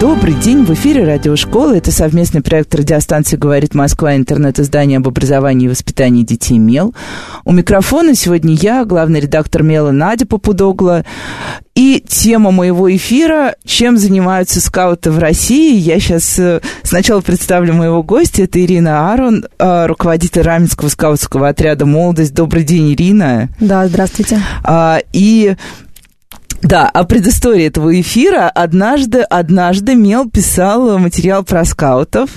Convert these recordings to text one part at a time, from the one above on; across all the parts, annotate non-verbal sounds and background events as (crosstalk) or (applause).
Добрый день, в эфире радиошкола. Это совместный проект радиостанции «Говорит Москва», интернет-издание об образовании и воспитании детей «Мел». У микрофона сегодня я, главный редактор «Мела» Надя Попудогла. И тема моего эфира «Чем занимаются скауты в России?» Я сейчас э, сначала представлю моего гостя. Это Ирина Арон, э, руководитель Раменского скаутского отряда «Молодость». Добрый день, Ирина. Да, здравствуйте. А, и да, о предыстории этого эфира. Однажды, однажды Мел писал материал про скаутов.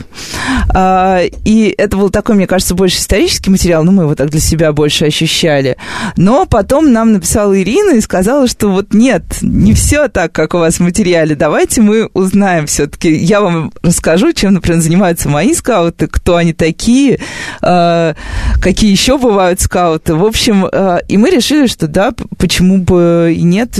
А, и это был такой, мне кажется, больше исторический материал, но мы его так для себя больше ощущали. Но потом нам написала Ирина и сказала, что вот нет, не все так, как у вас в материале. Давайте мы узнаем все-таки. Я вам расскажу, чем, например, занимаются мои скауты, кто они такие, а, какие еще бывают скауты. В общем, а, и мы решили, что да, почему бы и нет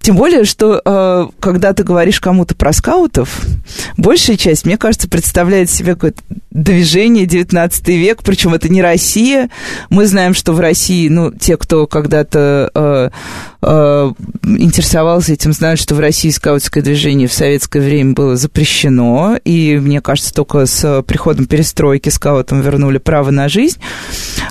тем более, что э, когда ты говоришь кому-то про скаутов, большая часть, мне кажется, представляет себе какое-то движение 19 век, причем это не Россия. Мы знаем, что в России, ну, те, кто когда-то э, э, интересовался этим, знают, что в России скаутское движение в советское время было запрещено, и, мне кажется, только с приходом перестройки скаутам вернули право на жизнь.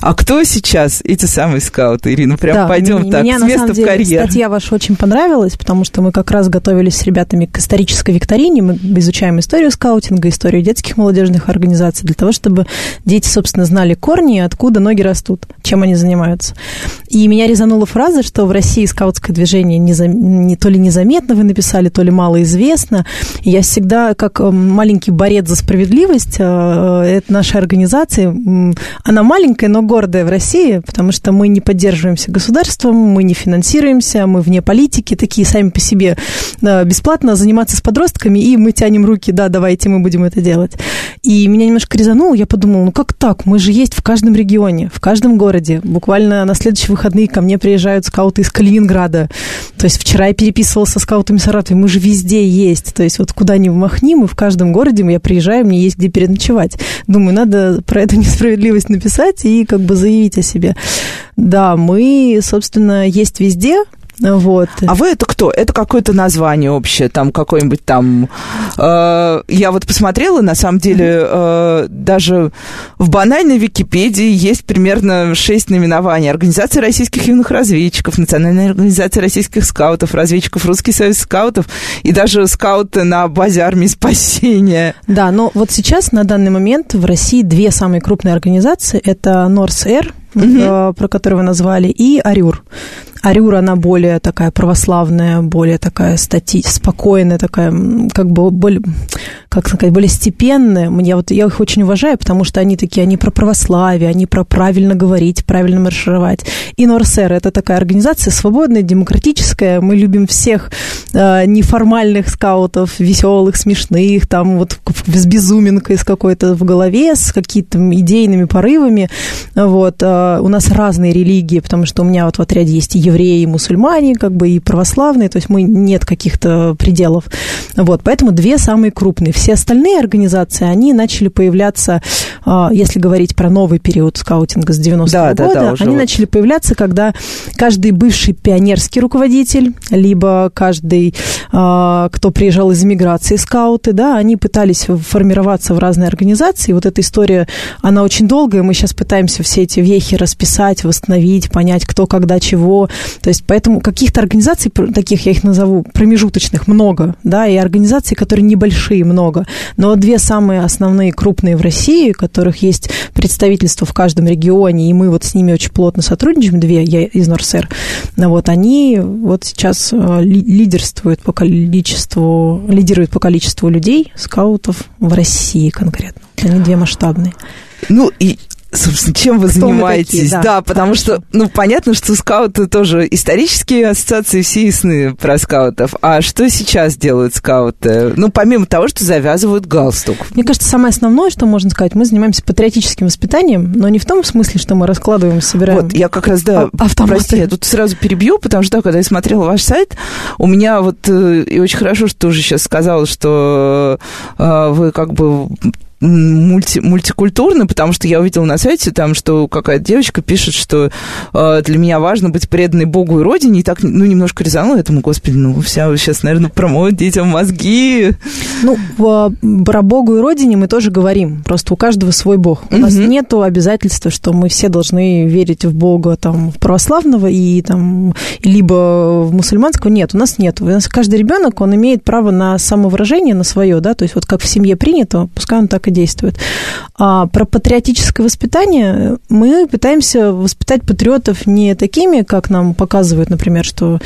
А кто сейчас эти самые скауты, Ирина? Прям да, пойдем так, меня, с места на самом в карьер. Деле, статья ваша очень понравилась, потому что мы как раз готовились с ребятами к исторической викторине, мы изучаем историю скаутинга, историю детских молодежных организаций, для того, чтобы дети, собственно, знали корни, откуда ноги растут, чем они занимаются. И меня резанула фраза, что в России скаутское движение не, не то ли незаметно вы написали, то ли мало известно. И я всегда, как э, маленький борец за справедливость, э, это наша организация, она маленькая, но гордая в России, потому что мы не поддерживаемся государством, мы не финансируемся, мы вне политики, такие сами по себе бесплатно заниматься с подростками, и мы тянем руки, да, давайте мы будем это делать. И меня немножко резануло, я подумала, ну как так? Мы же есть в каждом регионе, в каждом городе. Буквально на следующие выходные ко мне приезжают скауты из Калининграда. То есть вчера я переписывалась со скаутами Саратова, мы же везде есть. То есть вот куда ни махни, мы в каждом городе, я приезжаю, мне есть где переночевать. Думаю, надо про эту (laughs) несправедливость написать и как бы заявить о себе. Да, мы, собственно, есть везде, вот. А вы это кто? Это какое-то название общее, там какое-нибудь там... Э, я вот посмотрела, на самом деле, э, даже в банальной Википедии есть примерно шесть наименований. Организация российских юных разведчиков, Национальная организация российских скаутов, разведчиков, Русский союз скаутов и даже скауты на базе армии спасения. Да, но вот сейчас, на данный момент, в России две самые крупные организации. Это Норс-Эр, угу. про которую вы назвали, и Арюр. Арюр, она более такая православная, более такая стати... спокойная, такая, как бы более, как сказать, более степенная. Я, вот, я их очень уважаю, потому что они такие, они про православие, они про правильно говорить, правильно маршировать. И Норсер – это такая организация свободная, демократическая. Мы любим всех э, неформальных скаутов, веселых, смешных, там вот с безуминкой с какой-то в голове, с какими-то идейными порывами. Вот. Э, у нас разные религии, потому что у меня вот в отряде есть и евреи, и мусульмане, как бы и православные, то есть мы нет каких-то пределов. Вот. Поэтому две самые крупные. Все остальные организации, они начали появляться, а, если говорить про новый период скаутинга с 90-го да, года, да, да, они вот. начали появляться, когда каждый бывший пионерский руководитель, либо каждый, а, кто приезжал из эмиграции, скауты, да, они пытались формироваться в разные организации. И вот эта история, она очень долгая, мы сейчас пытаемся все эти вехи расписать, восстановить, понять, кто когда чего. То есть поэтому каких-то организаций, таких я их назову, промежуточных много, да, и организаций, которые небольшие, много много. Но две самые основные крупные в России, у которых есть представительство в каждом регионе, и мы вот с ними очень плотно сотрудничаем, две, я из Норсер, вот они вот сейчас э, лидерствуют по количеству, лидируют по количеству людей, скаутов в России конкретно. Они две масштабные. Ну, и собственно, чем вы Кто занимаетесь? такие, да. да, потому что, ну, понятно, что скауты тоже исторические ассоциации, все ясны про скаутов. А что сейчас делают скауты? Ну, помимо того, что завязывают галстук. Мне кажется, самое основное, что можно сказать, мы занимаемся патриотическим воспитанием, но не в том смысле, что мы раскладываем, собираем Вот, я как раз, да, а- автоматы. прости, я тут сразу перебью, потому что, да, когда я смотрела ваш сайт, у меня вот, э, и очень хорошо, что ты уже сейчас сказала, что э, вы как бы мульти, мультикультурно, потому что я увидела на сайте там, что какая-то девочка пишет, что э, для меня важно быть преданной Богу и Родине, и так, ну, немножко резанула этому, господи, ну, вся сейчас, наверное, промоют детям мозги. Ну, в, про Богу и Родине мы тоже говорим. Просто у каждого свой Бог. У нас Мгм. нету обязательства, что мы все должны верить в Бога там, в православного и там либо в мусульманского. Нет, у нас нет. У нас каждый ребенок, он имеет право на самовыражение, на свое, да, то есть вот как в семье принято, пускай он так и действует. А про патриотическое воспитание мы пытаемся воспитать патриотов не такими, как нам показывают, например, что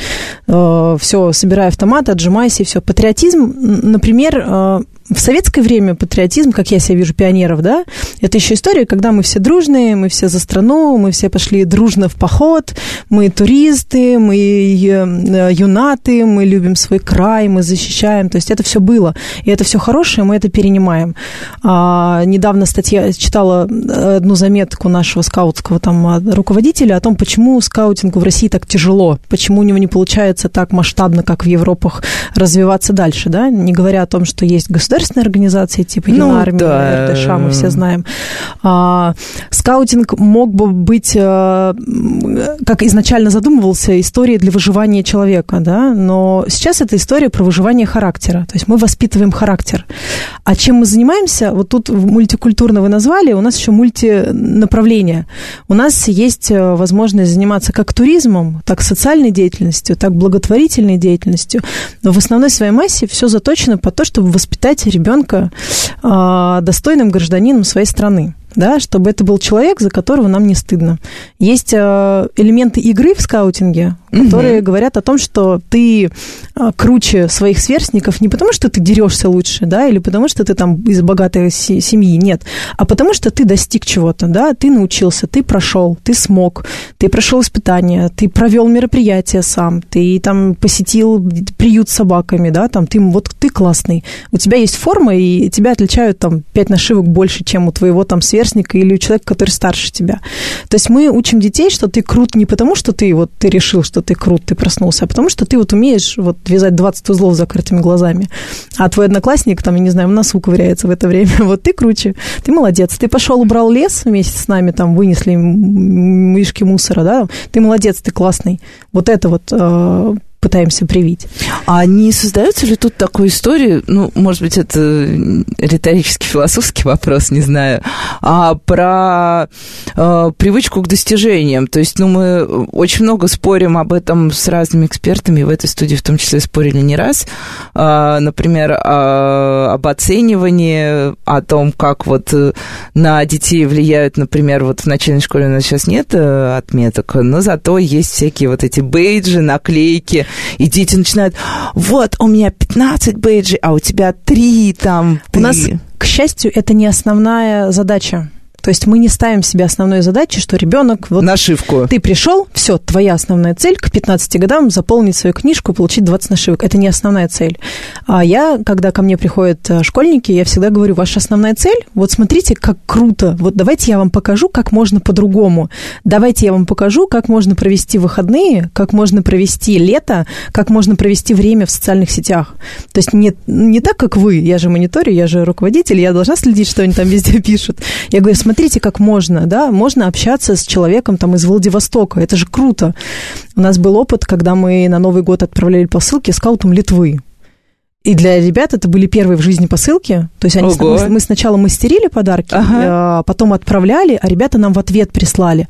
все, собирай автомат, отжимайся и все. Патриотизм, например, э, в советское время патриотизм, как я себя вижу, пионеров, да, это еще история, когда мы все дружные, мы все за страну, мы все пошли дружно в поход, мы туристы, мы э, юнаты, мы любим свой край, мы защищаем, то есть это все было, и это все хорошее, мы это перенимаем. А, недавно статья читала одну заметку нашего скаутского там а, руководителя о том, почему скаутингу в России так тяжело, почему у него не получается так масштабно, как в Европах, развиваться дальше, да, не говоря о том, что есть государственные организации типа Ну, Юнармия, да. РДШ, мы все знаем. А, скаутинг мог бы быть, м, как изначально задумывался, историей для выживания человека, да, но сейчас это история про выживание характера, то есть мы воспитываем характер. А чем мы занимаемся? Вот тут мультикультурно вы назвали, у нас еще мультинаправление. У нас есть э, возможность заниматься как туризмом, так социальной деятельностью, так благотворительной деятельностью, но в основной своей массе все заточено по то, чтобы воспитать ребенка а, достойным гражданином своей страны да, чтобы это был человек, за которого нам не стыдно. Есть э, элементы игры в скаутинге, которые Мгм. говорят о том, что ты э, круче своих сверстников не потому, что ты дерешься лучше, да, или потому, что ты там из богатой се- семьи, нет, а потому, что ты достиг чего-то, да, ты научился, ты прошел, ты смог, ты прошел испытания, ты провел мероприятие сам, ты там посетил приют с собаками, да, там ты вот ты классный, у тебя есть форма, и тебя отличают там пять нашивок больше, чем у твоего там сверстника или у человека, который старше тебя. То есть мы учим детей, что ты крут не потому, что ты вот ты решил, что ты крут, ты проснулся, а потому что ты вот умеешь вот вязать 20 узлов с закрытыми глазами. А твой одноклассник, там, я не знаю, в носу ковыряется в это время. (laughs) Вот ты круче, ты молодец. Ты пошел, убрал лес вместе с нами, там, вынесли м- мешки мусора, да, ты молодец, ты классный. Вот это вот э, пытаемся привить. А не создается ли тут такой истории, ну, может быть, это риторический философский вопрос, не знаю, а про э, привычку к достижениям. То есть, ну, мы очень много спорим об этом с разными экспертами, в этой студии в том числе спорили не раз. А, например, а, об оценивании, о том, как вот э, на детей влияют, например, вот в начальной школе у нас сейчас нет э, отметок, но зато есть всякие вот эти бейджи, наклейки, и дети начинают, вот, у меня 15 бейджей, а у тебя 3 там. У нас, три». к счастью, это не основная задача. То есть мы не ставим себе основной задачей, что ребенок вот Нашивку. ты пришел, все, твоя основная цель к 15 годам заполнить свою книжку, получить 20 нашивок. Это не основная цель. А я, когда ко мне приходят э, школьники, я всегда говорю, ваша основная цель, вот смотрите, как круто. Вот давайте я вам покажу, как можно по-другому. Давайте я вам покажу, как можно провести выходные, как можно провести лето, как можно провести время в социальных сетях. То есть не, не так, как вы. Я же мониторю, я же руководитель, я должна следить, что они там везде (laughs) пишут. Я говорю, смотрите, как можно, да, можно общаться с человеком там из Владивостока, это же круто. У нас был опыт, когда мы на Новый год отправляли посылки скаутам Литвы. И для ребят это были первые в жизни посылки. То есть они, Ого. мы, мы сначала мастерили подарки, Ага. а потом отправляли, а ребята нам в ответ прислали.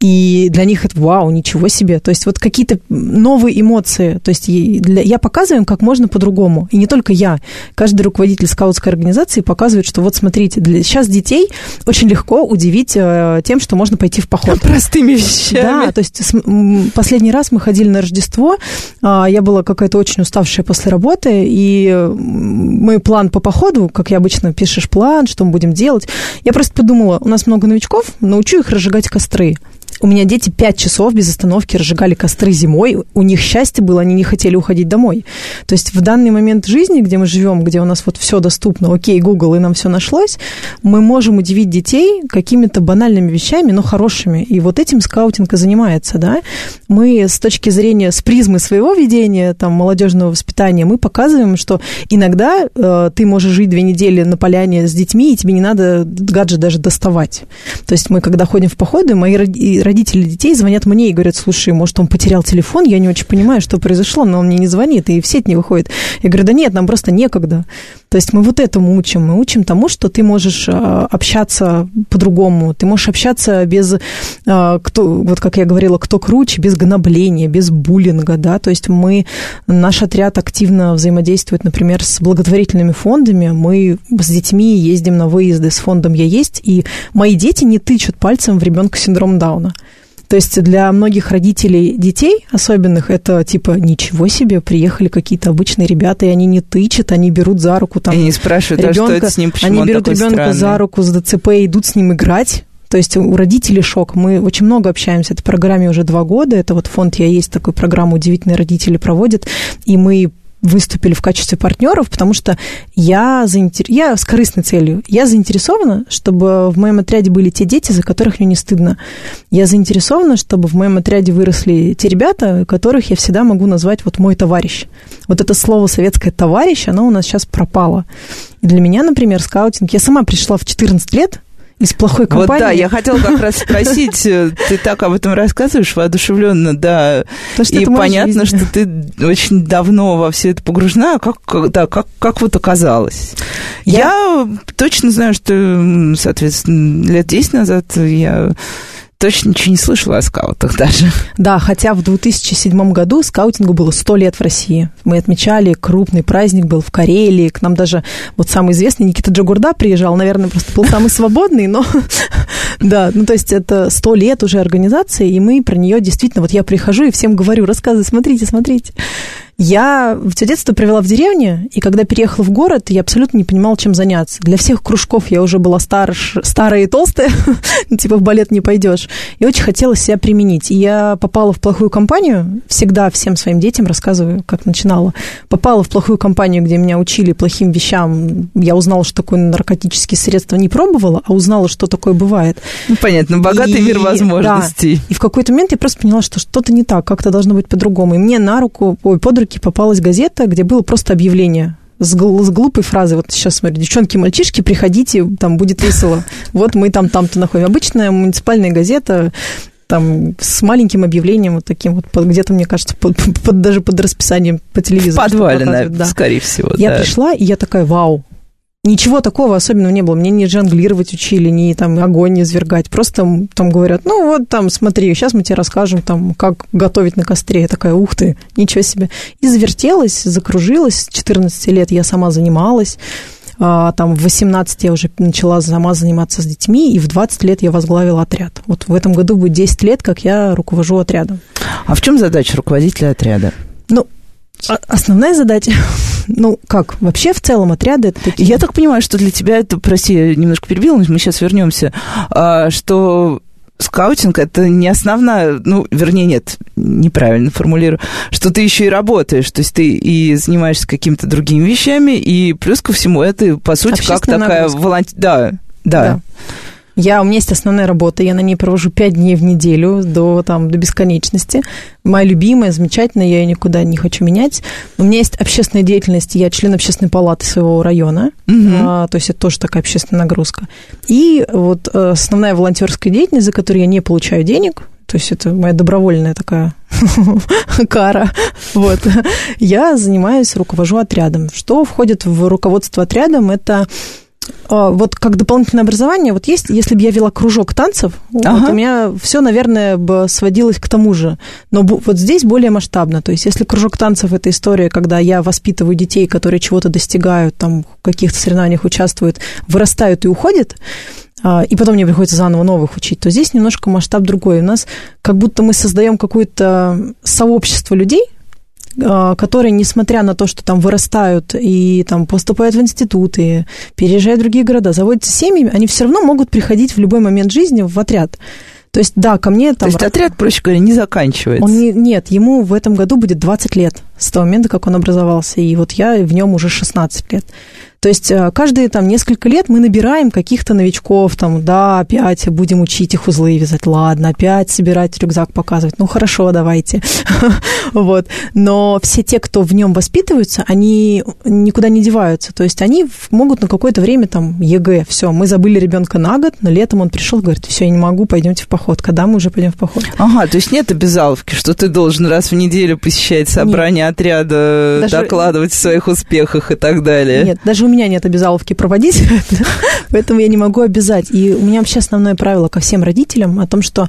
И для них это вау, ничего себе. То есть вот какие-то новые эмоции. То есть для, я показываю им, как можно по-другому. И не только я. Каждый руководитель скаутской организации показывает, что вот смотрите, для, сейчас детей очень легко удивить э, тем, что можно пойти в поход. (laughs) Простыми вещами. Да, то есть с, последний раз мы ходили на Рождество, э, я была какая-то очень уставшая после работы, и мой план по походу, как я обычно пишешь план, что мы будем делать, я просто подумала, у нас много новичков, научу их разжигать костры. У меня дети пять часов без остановки разжигали костры зимой. У них счастье было, они не хотели уходить домой. То есть в данный момент жизни, где мы живем, где у нас вот все доступно, окей, Google, и нам все нашлось, мы можем удивить детей какими-то банальными вещами, но хорошими. И вот этим скаутинг и занимается, да. Мы с точки зрения, с призмы своего ведения, там, молодежного воспитания, мы показываем, что иногда э, ты можешь жить две недели на поляне с детьми, и тебе не надо гаджет даже доставать. То есть мы, когда ходим в походы, мои родители детей звонят мне и говорят, слушай, может, он потерял телефон, я не очень понимаю, что произошло, но он мне не звонит и в сеть не выходит. Я говорю, да нет, нам просто некогда. То есть мы вот этому учим. Мы учим тому, что ты можешь а, общаться по-другому, ты можешь общаться без, а, кто, вот как я говорила, кто круче, без гнобления, без буллинга, да, то есть мы, наш отряд активно взаимодействует, например, с благотворительными фондами, мы с детьми ездим на выезды с фондом «Я есть», и мои дети не тычут пальцем в ребенка с синдромом Дауна. То есть для многих родителей детей особенных это типа ничего себе, приехали какие-то обычные ребята, и они не тычат, они берут за руку там. И не спрашивают, ребенка, а что это с ним, почему Они берут ребенка странный? за руку с ДЦП и идут с ним играть. То есть у родителей шок. Мы очень много общаемся. Этой программе уже два года. Это вот фонд «Я есть» такую программу «Удивительные родители» проводит. И мы выступили в качестве партнеров, потому что я, заинтер... я с корыстной целью. Я заинтересована, чтобы в моем отряде были те дети, за которых мне не стыдно. Я заинтересована, чтобы в моем отряде выросли те ребята, которых я всегда могу назвать вот мой товарищ. Вот это слово советское «товарищ», оно у нас сейчас пропало. И для меня, например, скаутинг... Я сама пришла в 14 лет, из плохой компании. Вот да, я хотела как раз (laughs) спросить, э, ты так об этом рассказываешь воодушевленно, да, и понятно, что ты очень давно во все это погружена, как, да, как, как вот оказалось? Я... я точно знаю, что, соответственно, лет 10 назад я точно ничего не слышала о скаутах даже. Да, хотя в 2007 году скаутингу было 100 лет в России. Мы отмечали, крупный праздник был в Карелии. К нам даже вот самый известный Никита Джагурда приезжал. Наверное, просто был самый свободный, но... (laughs) Да, ну то есть это 100 лет уже организации, и мы про нее действительно... Вот я прихожу и всем говорю, рассказываю, смотрите, смотрите. Я все детство провела в деревне, и когда переехала в город, я абсолютно не понимала, чем заняться. Для всех кружков я уже была стар, старая и толстая, (laughs) типа в балет не пойдешь. И очень хотела себя применить. И я попала в плохую компанию, всегда всем своим детям рассказываю, как начинала. Попала в плохую компанию, где меня учили плохим вещам. Я узнала, что такое наркотические средства, не пробовала, а узнала, что такое бывает. Ну, понятно, богатый и, мир возможностей. Да, и в какой-то момент я просто поняла, что что-то не так, как-то должно быть по-другому. И мне на руку, ой, под руку руки попалась газета, где было просто объявление с, гл- с глупой фразой, вот сейчас смотрю, девчонки, мальчишки, приходите, там будет весело. (laughs) Вот мы там, там-то находим. Обычная муниципальная газета, там с маленьким объявлением вот таким вот, где-то, мне кажется, под, под, даже под расписанием по телевизору. В подвале, наверное, да. скорее всего. Я да. пришла, и я такая, вау, Ничего такого особенного не было. Мне не жонглировать учили, ни там огонь не извергать. Просто там говорят, ну вот там смотри, сейчас мы тебе расскажем, там, как готовить на костре. Я такая, ух ты, ничего себе. И завертелась, закружилась. С 14 лет я сама занималась. А, там в 18 я уже начала сама заниматься с детьми, и в 20 лет я возглавила отряд. Вот в этом году будет 10 лет, как я руковожу отрядом. А в чем задача руководителя отряда? Ну, а, основная задача, ну, как, вообще в целом отряды это такие... Я так понимаю, что для тебя это, прости, я немножко перебила, мы сейчас вернемся, а, что скаутинг это не основная, ну, вернее, нет, неправильно формулирую, что ты еще и работаешь, то есть ты и занимаешься какими-то другими вещами, и плюс ко всему это, по сути, как такая волонтер... Да, да. да. Я, у меня есть основная работа, я на ней провожу пять дней в неделю до, там, до бесконечности. Моя любимая, замечательная, я ее никуда не хочу менять. У меня есть общественная деятельность, я член общественной палаты своего района, угу. а, то есть это тоже такая общественная нагрузка. И вот э, основная волонтерская деятельность, за которую я не получаю денег, то есть это моя добровольная такая (laughs) кара. Вот. Я занимаюсь, руковожу отрядом. Что входит в руководство отрядом? Это вот как дополнительное образование, вот есть, если бы я вела кружок танцев, ага. вот у меня все, наверное, бы сводилось к тому же. Но вот здесь более масштабно. То есть, если кружок танцев это история, когда я воспитываю детей, которые чего-то достигают, там, в каких-то соревнованиях участвуют, вырастают и уходят, а, и потом мне приходится заново новых учить, то здесь немножко масштаб другой. У нас как будто мы создаем какое-то сообщество людей, а, которые, несмотря на то, что там вырастают и там поступают в институты, переезжают в другие города, заводятся семьями, они все равно могут приходить в любой момент жизни в отряд. То есть, да, ко мне там... То есть отряд, проще говоря, не заканчивается? Он не, нет, ему в этом году будет 20 лет с того момента, как он образовался, и вот я в нем уже 16 лет. То есть э, каждые там несколько лет мы набираем каких-то новичков, там, да, опять будем учить их узлы вязать, ладно, опять собирать рюкзак, показывать, ну хорошо, давайте. (laughs) вот. Но все те, кто в нем воспитываются, они никуда не деваются. То есть они могут на какое-то время там ЕГЭ, все, мы забыли ребенка на год, но летом он пришел, говорит, все, я не могу, пойдемте в поход. Когда мы уже пойдем в поход? Ага, то есть нет обязаловки, что ты должен раз в неделю посещать собрание нет. отряда, даже... докладывать о своих успехах и так далее. Нет, даже у меня нет обязаловки проводить, (laughs) поэтому я не могу обязать. И у меня вообще основное правило ко всем родителям о том, что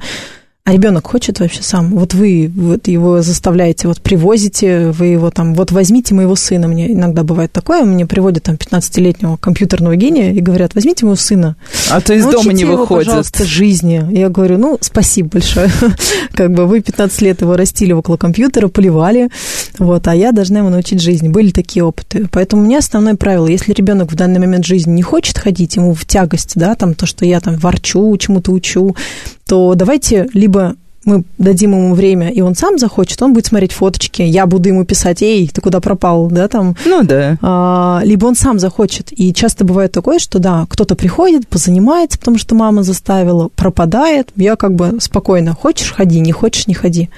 а ребенок хочет вообще сам? Вот вы вот его заставляете, вот привозите, вы его там, вот возьмите моего сына. Мне иногда бывает такое, мне приводят там 15-летнего компьютерного гения и говорят, возьмите моего сына. А то из дома не его, выходит. пожалуйста, жизни. Я говорю, ну, спасибо большое. (laughs) как бы вы 15 лет его растили около компьютера, поливали, вот, а я должна ему научить жизни. Были такие опыты. Поэтому у меня основное правило, если ребенок в данный момент жизни не хочет ходить, ему в тягость, да, там то, что я там ворчу, чему-то учу, то давайте либо мы дадим ему время, и он сам захочет, он будет смотреть фоточки, я буду ему писать, эй, ты куда пропал, да, там. Ну да. А, либо он сам захочет. И часто бывает такое, что да, кто-то приходит, позанимается, потому что мама заставила, пропадает, я как бы спокойно, хочешь, ходи, не хочешь, не ходи.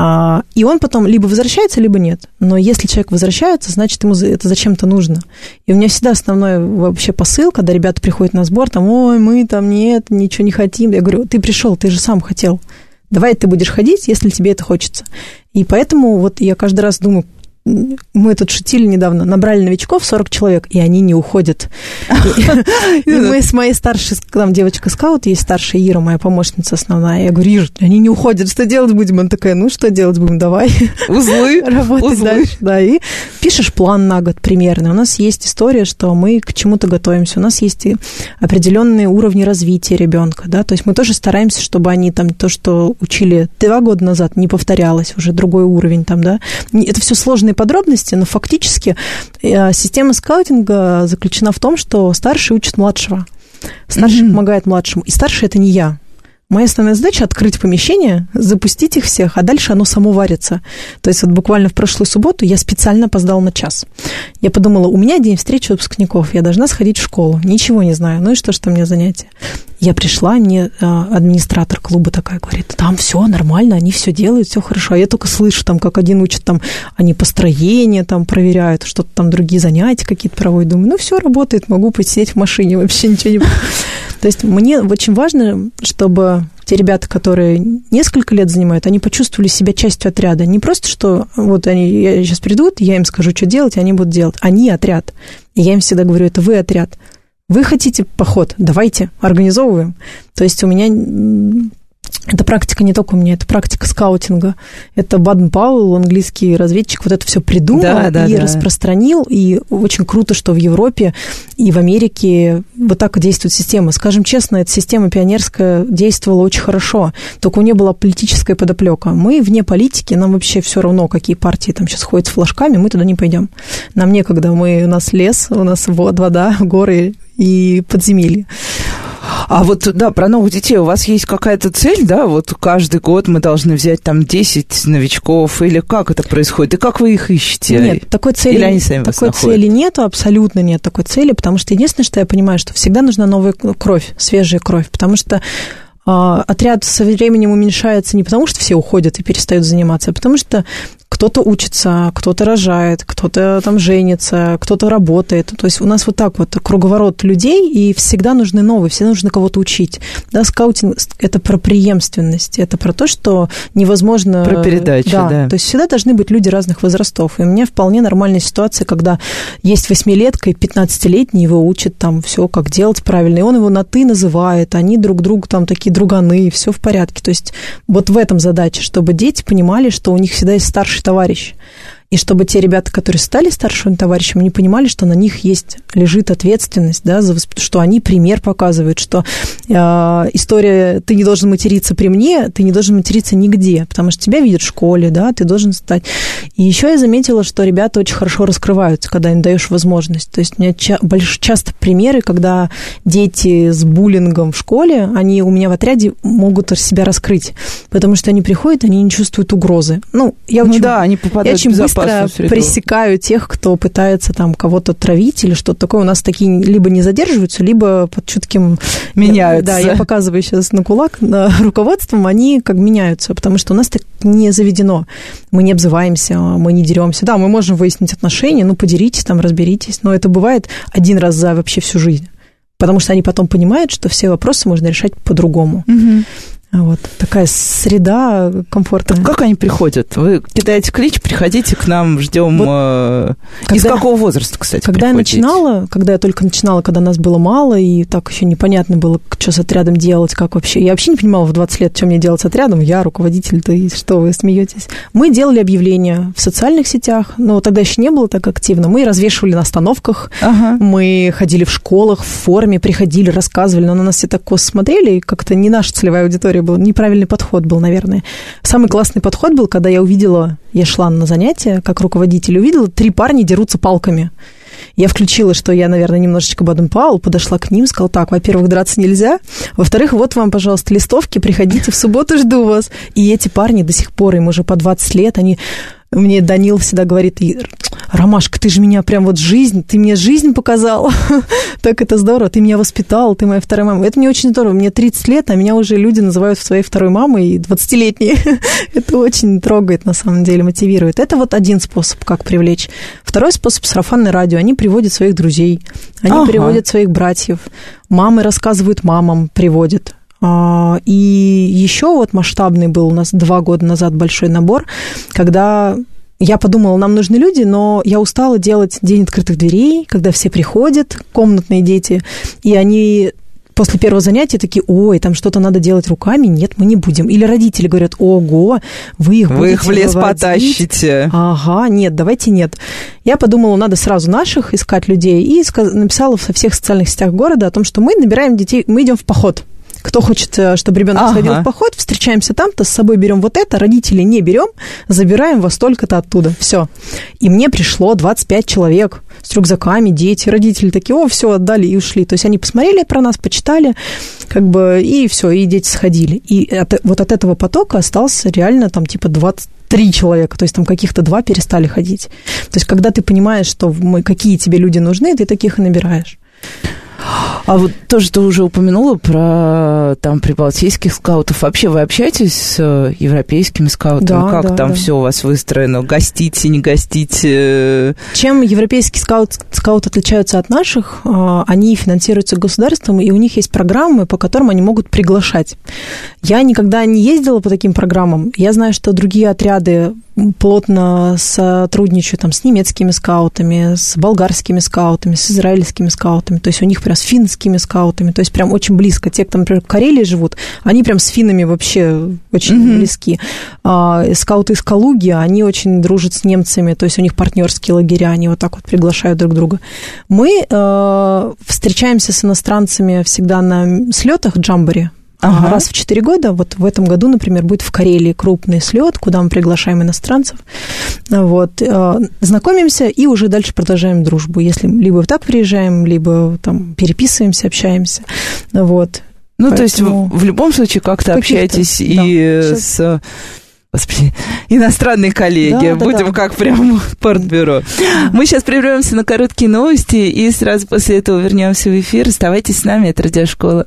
А, и он потом либо возвращается, либо нет. Но если человек возвращается, значит, ему это зачем-то нужно. И у меня всегда основной вообще посыл, когда ребята приходят на сбор, там, ой, мы там нет, ничего не хотим. Я говорю, ты пришел, ты же сам хотел. Давай ты будешь ходить, если тебе это хочется. И поэтому вот я каждый раз думаю, мы тут шутили недавно, набрали новичков 40 человек, и они не уходят. Мы с моей старшей, там девочка скаут, есть старшая Ира, моя помощница основная. Я говорю, Ир, они не уходят, что делать будем? Она такая, ну что делать будем, давай. Узлы. Работать дальше. Да, и пишешь план на год примерно. У нас есть история, что мы к чему-то готовимся. У нас есть определенные уровни развития ребенка, да, то есть мы тоже стараемся, чтобы они там то, что учили два года назад, не повторялось, уже другой уровень там, да. Это все сложные подробности, но фактически э, система скаутинга заключена в том, что старший учит младшего. Старший mm-hmm. помогает младшему. И старший это не я. Моя основная задача открыть помещение, запустить их всех, а дальше оно само варится. То есть вот буквально в прошлую субботу я специально опоздала на час. Я подумала, у меня день встречи выпускников, я должна сходить в школу, ничего не знаю, ну и что, что у меня занятие. Я пришла, мне а, администратор клуба такая говорит, там все нормально, они все делают, все хорошо. А я только слышу, там, как один учит, там, они построение там проверяют, что-то там другие занятия какие-то проводят. Думаю, ну все работает, могу посидеть в машине, вообще ничего не... То есть мне очень важно, чтобы те ребята, которые несколько лет занимают, они почувствовали себя частью отряда. Не просто, что вот они сейчас придут, я им скажу, что делать, и они будут делать. Они отряд. И я им всегда говорю, это вы отряд. Вы хотите поход? Давайте, организовываем. То есть у меня это практика не только у меня, это практика скаутинга. Это Баден Пауэлл, английский разведчик, вот это все придумал да, да, и да. распространил. И очень круто, что в Европе и в Америке вот так действует система. Скажем честно, эта система пионерская действовала очень хорошо. Только у нее была политическая подоплека. Мы вне политики, нам вообще все равно, какие партии там сейчас ходят с флажками, мы туда не пойдем. Нам некогда, мы, у нас лес, у нас вода, (laughs) горы и подземелье. А вот, да, про новых детей у вас есть какая-то цель, да? Вот каждый год мы должны взять там 10 новичков, или как это происходит? И как вы их ищете? Нет, такой цели, или они сами такой цели нету, абсолютно нет такой цели, потому что единственное, что я понимаю, что всегда нужна новая кровь, свежая кровь, потому что отряд со временем уменьшается не потому, что все уходят и перестают заниматься, а потому что кто-то учится, кто-то рожает, кто-то там женится, кто-то работает. То есть у нас вот так вот круговорот людей, и всегда нужны новые, всегда нужно кого-то учить. Да, скаутинг – это про преемственность, это про то, что невозможно… Про передачу, да. да. То есть всегда должны быть люди разных возрастов. И у меня вполне нормальная ситуация, когда есть восьмилетка и пятнадцатилетний его учат там все, как делать правильно. И он его на «ты» называет, они друг другу там такие друганы, все в порядке. То есть вот в этом задача, чтобы дети понимали, что у них всегда есть старший товарищ и чтобы те ребята, которые стали старшими товарищами, не понимали, что на них есть, лежит ответственность, да, за что они пример показывают, что э, история «ты не должен материться при мне», ты не должен материться нигде, потому что тебя видят в школе, да, ты должен стать. И еще я заметила, что ребята очень хорошо раскрываются, когда им даешь возможность. То есть у меня ча- больш... часто примеры, когда дети с буллингом в школе, они у меня в отряде могут себя раскрыть, потому что они приходят, они не чувствуют угрозы. Ну, я ну очень, да, они попадают я очень быстро пресекаю тех, кто пытается там кого-то травить или что-то такое. У нас такие либо не задерживаются, либо под чутким... Меняются. Да, я показываю сейчас на кулак, (laughs) на руководством, они как меняются, потому что у нас так не заведено. Мы не обзываемся, мы не деремся. Да, мы можем выяснить отношения, ну, подеритесь там, разберитесь, но это бывает один раз за вообще всю жизнь. Потому что они потом понимают, что все вопросы можно решать по-другому. Угу. Вот такая среда комфортная. Так как они приходят? Вы кидаете клич, приходите к нам, ждем. Вот, э, когда, из какого возраста, кстати, Когда приходите? я начинала, когда я только начинала, когда нас было мало, и так еще непонятно было, что с отрядом делать, как вообще. Я вообще не понимала в 20 лет, что мне делать с отрядом. Я руководитель, то и что вы смеетесь. Мы делали объявления в социальных сетях, но тогда еще не было так активно. Мы развешивали на остановках, ага. мы ходили в школах, в форме, приходили, рассказывали, но на нас все так косо смотрели, и как-то не наша целевая аудитория история была, неправильный подход был, наверное. Самый классный подход был, когда я увидела, я шла на занятия как руководитель, увидела, три парня дерутся палками. Я включила, что я, наверное, немножечко Баден Паул, подошла к ним, сказала, так, во-первых, драться нельзя, во-вторых, вот вам, пожалуйста, листовки, приходите в субботу, жду вас. И эти парни до сих пор, им уже по 20 лет, они мне Данил всегда говорит, Ромашка, ты же меня прям вот жизнь, ты мне жизнь показал. (laughs) так это здорово, ты меня воспитал, ты моя вторая мама. Это мне очень здорово. Мне 30 лет, а меня уже люди называют своей второй мамой, и 20-летние. (laughs) это очень трогает, на самом деле, мотивирует. Это вот один способ, как привлечь. Второй способ – сарафанное радио. Они приводят своих друзей, они ага. приводят своих братьев. Мамы рассказывают мамам, приводят. А, и еще вот масштабный был у нас два года назад большой набор, когда я подумала, нам нужны люди, но я устала делать день открытых дверей, когда все приходят, комнатные дети, и они после первого занятия такие, ой, там что-то надо делать руками, нет, мы не будем. Или родители говорят, ого, вы их Вы их в лес выводить. потащите. Ага, нет, давайте нет. Я подумала, надо сразу наших искать людей, и написала во всех социальных сетях города о том, что мы набираем детей, мы идем в поход кто хочет, э, чтобы ребенок ага. сходил в поход, встречаемся там-то, с собой берем вот это, родителей не берем, забираем вас только-то оттуда. Все. И мне пришло 25 человек с рюкзаками, дети, родители такие, о, все, отдали и ушли. То есть они посмотрели про нас, почитали, как бы, и все, и дети сходили. И от, вот от этого потока остался реально там типа 20 три человека, то есть там каких-то два перестали ходить. То есть когда ты понимаешь, что мы, какие тебе люди нужны, ты таких и набираешь. А вот тоже ты уже упомянула про там прибалтийских скаутов. Вообще вы общаетесь с э, европейскими скаутами? Да, как да, там да. все у вас выстроено? Гостите, не гостите? Чем европейские скаут, скауты отличаются от наших? А, они финансируются государством, и у них есть программы, по которым они могут приглашать. Я никогда не ездила по таким программам. Я знаю, что другие отряды плотно сотрудничаю там, с немецкими скаутами, с болгарскими скаутами, с израильскими скаутами, то есть у них прям с финскими скаутами, то есть прям очень близко. Те, кто, например, в Карелии живут, они прям с финнами вообще очень mm-hmm. близки. А, скауты из Калуги, они очень дружат с немцами, то есть у них партнерские лагеря, они вот так вот приглашают друг друга. Мы э, встречаемся с иностранцами всегда на слетах джамбори, Ага. Раз в четыре года, вот в этом году, например, будет в Карелии крупный слет, куда мы приглашаем иностранцев. Вот, э, знакомимся и уже дальше продолжаем дружбу. Если либо так приезжаем, либо там переписываемся, общаемся. Вот. Ну, Поэтому... то есть в, в любом случае как-то общаетесь да. и Сейчас... с Господи, иностранные коллеги. Да, Будем да. как прям (laughs) портбюро. Мы сейчас прервемся на короткие новости и сразу после этого вернемся в эфир. Оставайтесь с нами, это радиошкола.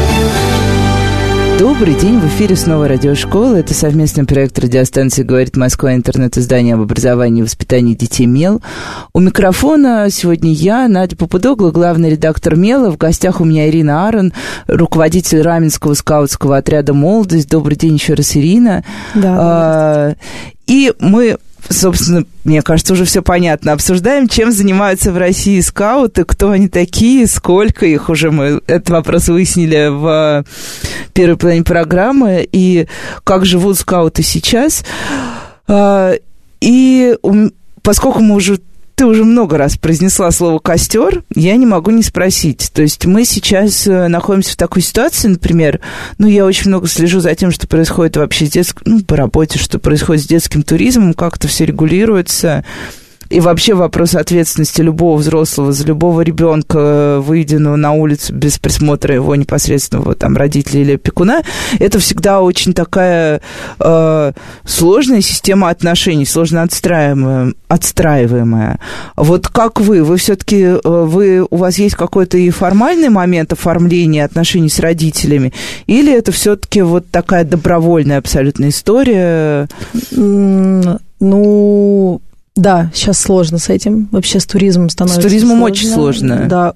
Добрый день, в эфире снова радиошкола. Это совместный проект радиостанции «Говорит Москва», интернет-издание об образовании и воспитании детей «Мел». У микрофона сегодня я, Надя Попудогла, главный редактор «Мела». В гостях у меня Ирина Аарон, руководитель Раменского скаутского отряда «Молодость». Добрый день еще раз, Ирина. Да. А, и мы собственно, мне кажется, уже все понятно. Обсуждаем, чем занимаются в России скауты, кто они такие, сколько их уже мы этот вопрос выяснили в первой половине программы, и как живут скауты сейчас. А, и поскольку мы уже ты уже много раз произнесла слово «костер», я не могу не спросить. То есть мы сейчас э, находимся в такой ситуации, например, ну, я очень много слежу за тем, что происходит вообще с детским, ну, по работе, что происходит с детским туризмом, как это все регулируется. И вообще вопрос ответственности любого взрослого за любого ребенка, выведенного на улицу без присмотра его непосредственного там родителя или опекуна, это всегда очень такая э, сложная система отношений, сложно отстраиваемая, отстраиваемая. Вот как вы? Вы все-таки, э, вы, у вас есть какой-то и формальный момент оформления отношений с родителями, или это все-таки вот такая добровольная абсолютно история? Ну, да, сейчас сложно с этим. Вообще с туризмом становится С туризмом сложно. очень сложно. Да.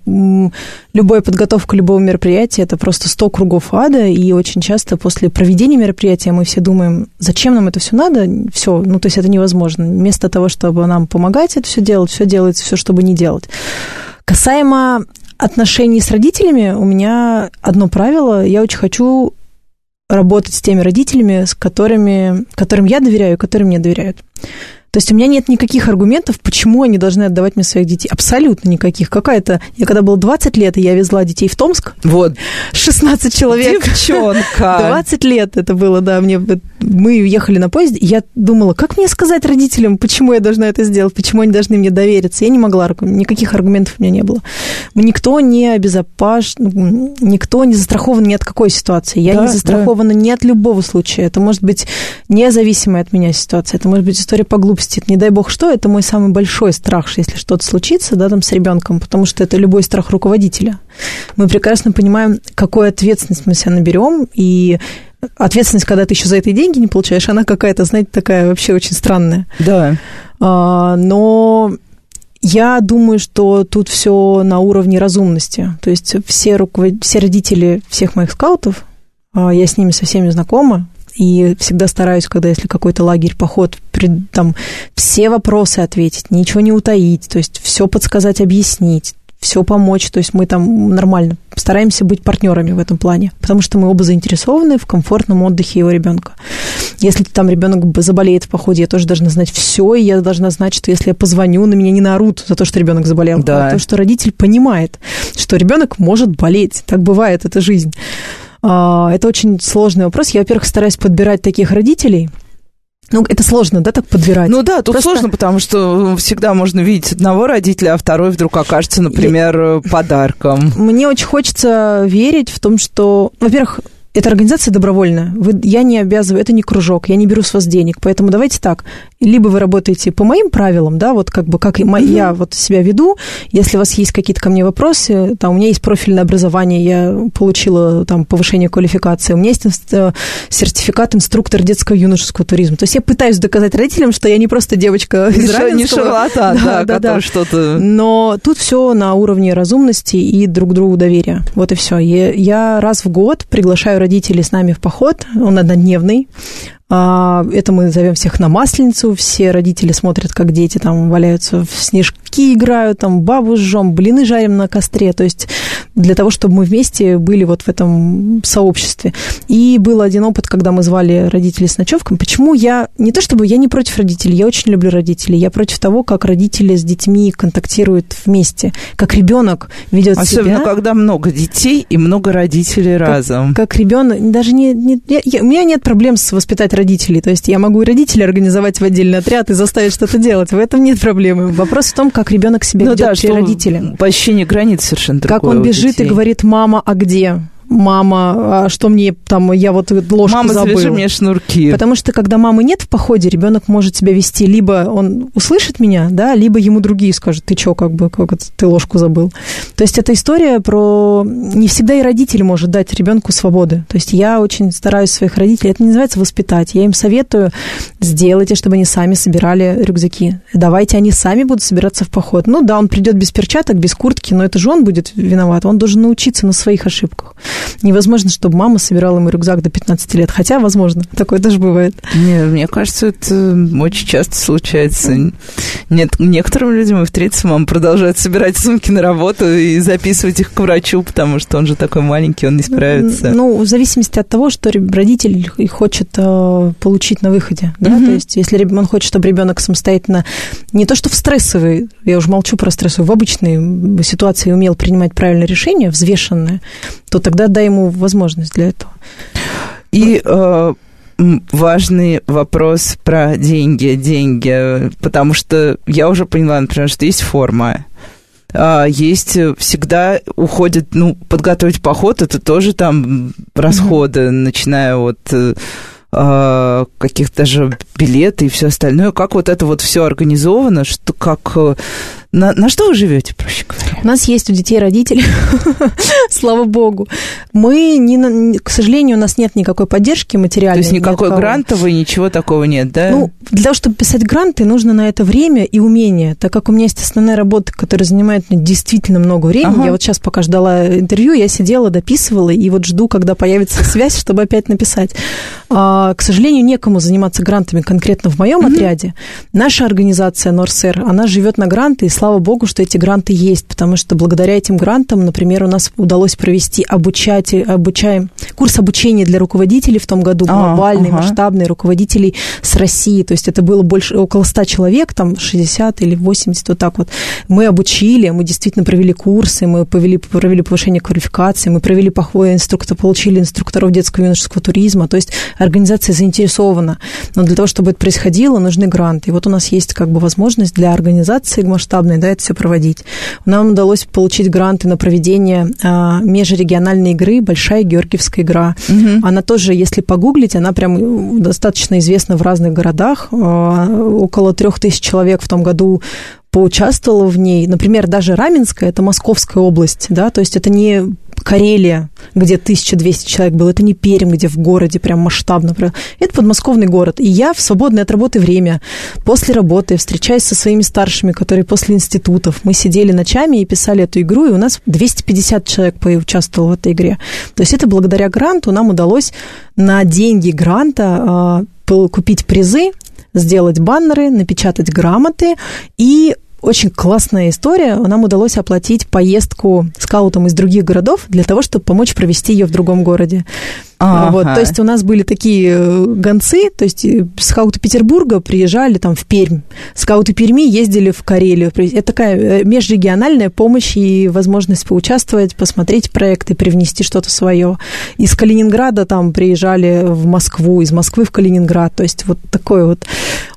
Любая подготовка любого мероприятия – это просто 100 кругов ада, и очень часто после проведения мероприятия мы все думаем, зачем нам это все надо? Все, ну, то есть это невозможно. Вместо того, чтобы нам помогать это все делать, все делается все, чтобы не делать. Касаемо отношений с родителями, у меня одно правило. Я очень хочу работать с теми родителями, с которыми, которым я доверяю, которым мне доверяют. То есть у меня нет никаких аргументов, почему они должны отдавать мне своих детей. Абсолютно никаких. Какая-то... Я когда было 20 лет, и я везла детей в Томск. Вот. 16 человек. Девчонка. (laughs) 20 лет это было, да. Мне... Мы ехали на поезде, и я думала, как мне сказать родителям, почему я должна это сделать, почему они должны мне довериться. Я не могла, никаких аргументов у меня не было. Никто не обезопасен, никто не застрахован ни от какой ситуации. Я да, не застрахована да. ни от любого случая. Это может быть независимая от меня ситуация, это может быть история по глупости выпустит, не дай бог что, это мой самый большой страх, если что-то случится, да, там с ребенком, потому что это любой страх руководителя. Мы прекрасно понимаем, какую ответственность мы себя наберем, и ответственность, когда ты еще за это деньги не получаешь, она какая-то, знаете, такая вообще очень странная. Да. А, но я думаю, что тут все на уровне разумности. То есть все, руковод... все родители всех моих скаутов, а, я с ними со всеми знакома, и всегда стараюсь, когда если какой-то лагерь, поход, там все вопросы ответить, ничего не утаить, то есть все подсказать, объяснить, все помочь, то есть мы там нормально стараемся быть партнерами в этом плане, потому что мы оба заинтересованы в комфортном отдыхе его ребенка. Если там ребенок заболеет в походе, я тоже должна знать все, и я должна знать, что если я позвоню, на меня не наорут за то, что ребенок заболел, да. а то, что родитель понимает, что ребенок может болеть, так бывает, это жизнь. А, это очень сложный вопрос. Я, во-первых, стараюсь подбирать таких родителей, ну, это сложно, да, так подбирать? Ну да, тут Просто... сложно, потому что всегда можно видеть одного родителя, а второй вдруг окажется, например, Я... подарком. Мне очень хочется верить в том, что, во-первых, эта организация добровольная. Вы, я не обязываю, это не кружок, я не беру с вас денег. Поэтому давайте так. Либо вы работаете по моим правилам, да, вот как бы как mm-hmm. я вот себя веду. Если у вас есть какие-то ко мне вопросы, там у меня есть профильное образование, я получила там повышение квалификации, у меня есть э, сертификат инструктор детского юношеского туризма. То есть я пытаюсь доказать родителям, что я не просто девочка из не шарлатан, (laughs) да, да, да, да. что-то... Но тут все на уровне разумности и друг другу доверия. Вот и все. Я, я раз в год приглашаю родителей с нами в поход, он однодневный. А, это мы зовем всех на Масленицу, все родители смотрят, как дети там валяются в снежки, играют, там бабу жжем, блины жарим на костре, то есть для того, чтобы мы вместе были вот в этом сообществе. И был один опыт, когда мы звали родителей с ночевком. Почему я, не то чтобы я не против родителей, я очень люблю родителей, я против того, как родители с детьми контактируют вместе, как ребенок ведет Особенно, себя. Особенно, когда много детей и много родителей как, разом. Как ребенок, даже не, не я, я, у меня нет проблем с воспитать родителей. То есть я могу и родителей организовать в отдельный отряд и заставить что-то делать. В этом нет проблемы. Вопрос в том, как ребенок себя ну, ведет да, при родителе. По ощущению границ совершенно Как он бежит и говорит, мама, а где? Мама, а что мне там, я вот ложку Мама, забыл. завяжи мне шнурки. Потому что когда мамы нет в походе, ребенок может себя вести, либо он услышит меня, да, либо ему другие скажут, ты чё, как бы, как это, ты ложку забыл. То есть это история про... Не всегда и родитель может дать ребенку свободы. То есть я очень стараюсь своих родителей, это не называется воспитать, я им советую, сделайте, чтобы они сами собирали рюкзаки. Давайте они сами будут собираться в поход. Ну да, он придет без перчаток, без куртки, но это же он будет виноват. Он должен научиться на своих ошибках. Невозможно, чтобы мама собирала ему рюкзак до 15 лет. Хотя, возможно, такое тоже бывает. Не, мне кажется, это очень часто случается. Нет, некоторым людям и в 30 мама продолжает собирать сумки на работу и записывать их к врачу, потому что он же такой маленький, он не справится. Ну, в зависимости от того, что родитель хочет э, получить на выходе. Да? Мгм. То есть, если он хочет, чтобы ребенок самостоятельно, не то что в стрессовой, я уже молчу про стрессовую, в обычной ситуации умел принимать правильное решение, взвешенное, то тогда дай ему возможность для этого. И э, важный вопрос про деньги, деньги, потому что я уже поняла, например, что есть форма, а, есть э, всегда уходит, ну, подготовить поход, это тоже там расходы, начиная от э, а, каких-то даже билеты и все остальное. Как вот это вот все организовано, что как... На, на что вы живете, проще говоря? У нас есть у детей родители, (laughs) слава богу. Мы, не, к сожалению, у нас нет никакой поддержки То материальной. есть ни от никакой грантовой, ничего такого нет, да? Ну, для того, чтобы писать гранты, нужно на это время и умение. Так как у меня есть основная работа, которая занимает действительно много времени. Ага. Я вот сейчас, пока ждала интервью, я сидела, дописывала, и вот жду, когда появится (laughs) связь, чтобы опять написать. А, к сожалению, некому заниматься грантами конкретно в моем отряде. Наша организация Норсер, она живет на гранты, и слава богу, что эти гранты есть, потому что благодаря этим грантам, например, у нас удалось провести обучать, обучаем, курс обучения для руководителей в том году, А, глобальный, ага. масштабный, руководителей с России. То есть это было больше, около 100 человек, там 60 или 80, вот так вот. Мы обучили, мы действительно провели курсы, мы повели, провели повышение квалификации, мы провели похвой инструктор, получили инструкторов детского и юношеского туризма. То есть организация заинтересована. Но для того, чтобы это происходило, нужны гранты. И вот у нас есть как бы возможность для организации масштабной, да, это все проводить. Нам удалось получить гранты на проведение а, межрегиональной игры «Большая Георгиевская игра». Мгм. Она тоже, если погуглить, она прям достаточно известна в разных городах. А, Около трех тысяч человек в том году поучаствовало в ней. Например, даже Раменская, это Московская область, да, то есть это не Карелия, где 1200 человек было, это не Пермь, где в городе прям масштабно. Это подмосковный город. И я в свободное от работы время, после работы, встречаясь со своими старшими, которые после институтов, мы сидели ночами и писали эту игру, и у нас 250 человек поучаствовало в этой игре. То есть это благодаря гранту нам удалось на деньги гранта а, купить призы, сделать баннеры, напечатать грамоты и очень классная история. Нам удалось оплатить поездку скаутам из других городов для того, чтобы помочь провести ее в другом городе. Ага. Вот, то есть у нас были такие э, гонцы, то есть э, скауты Петербурга приезжали там в Пермь, скауты Перми ездили в Карелию. Это такая э, межрегиональная помощь и возможность поучаствовать, посмотреть проекты, привнести что-то свое. Из Калининграда там приезжали в Москву, из Москвы в Калининград. То есть вот такое вот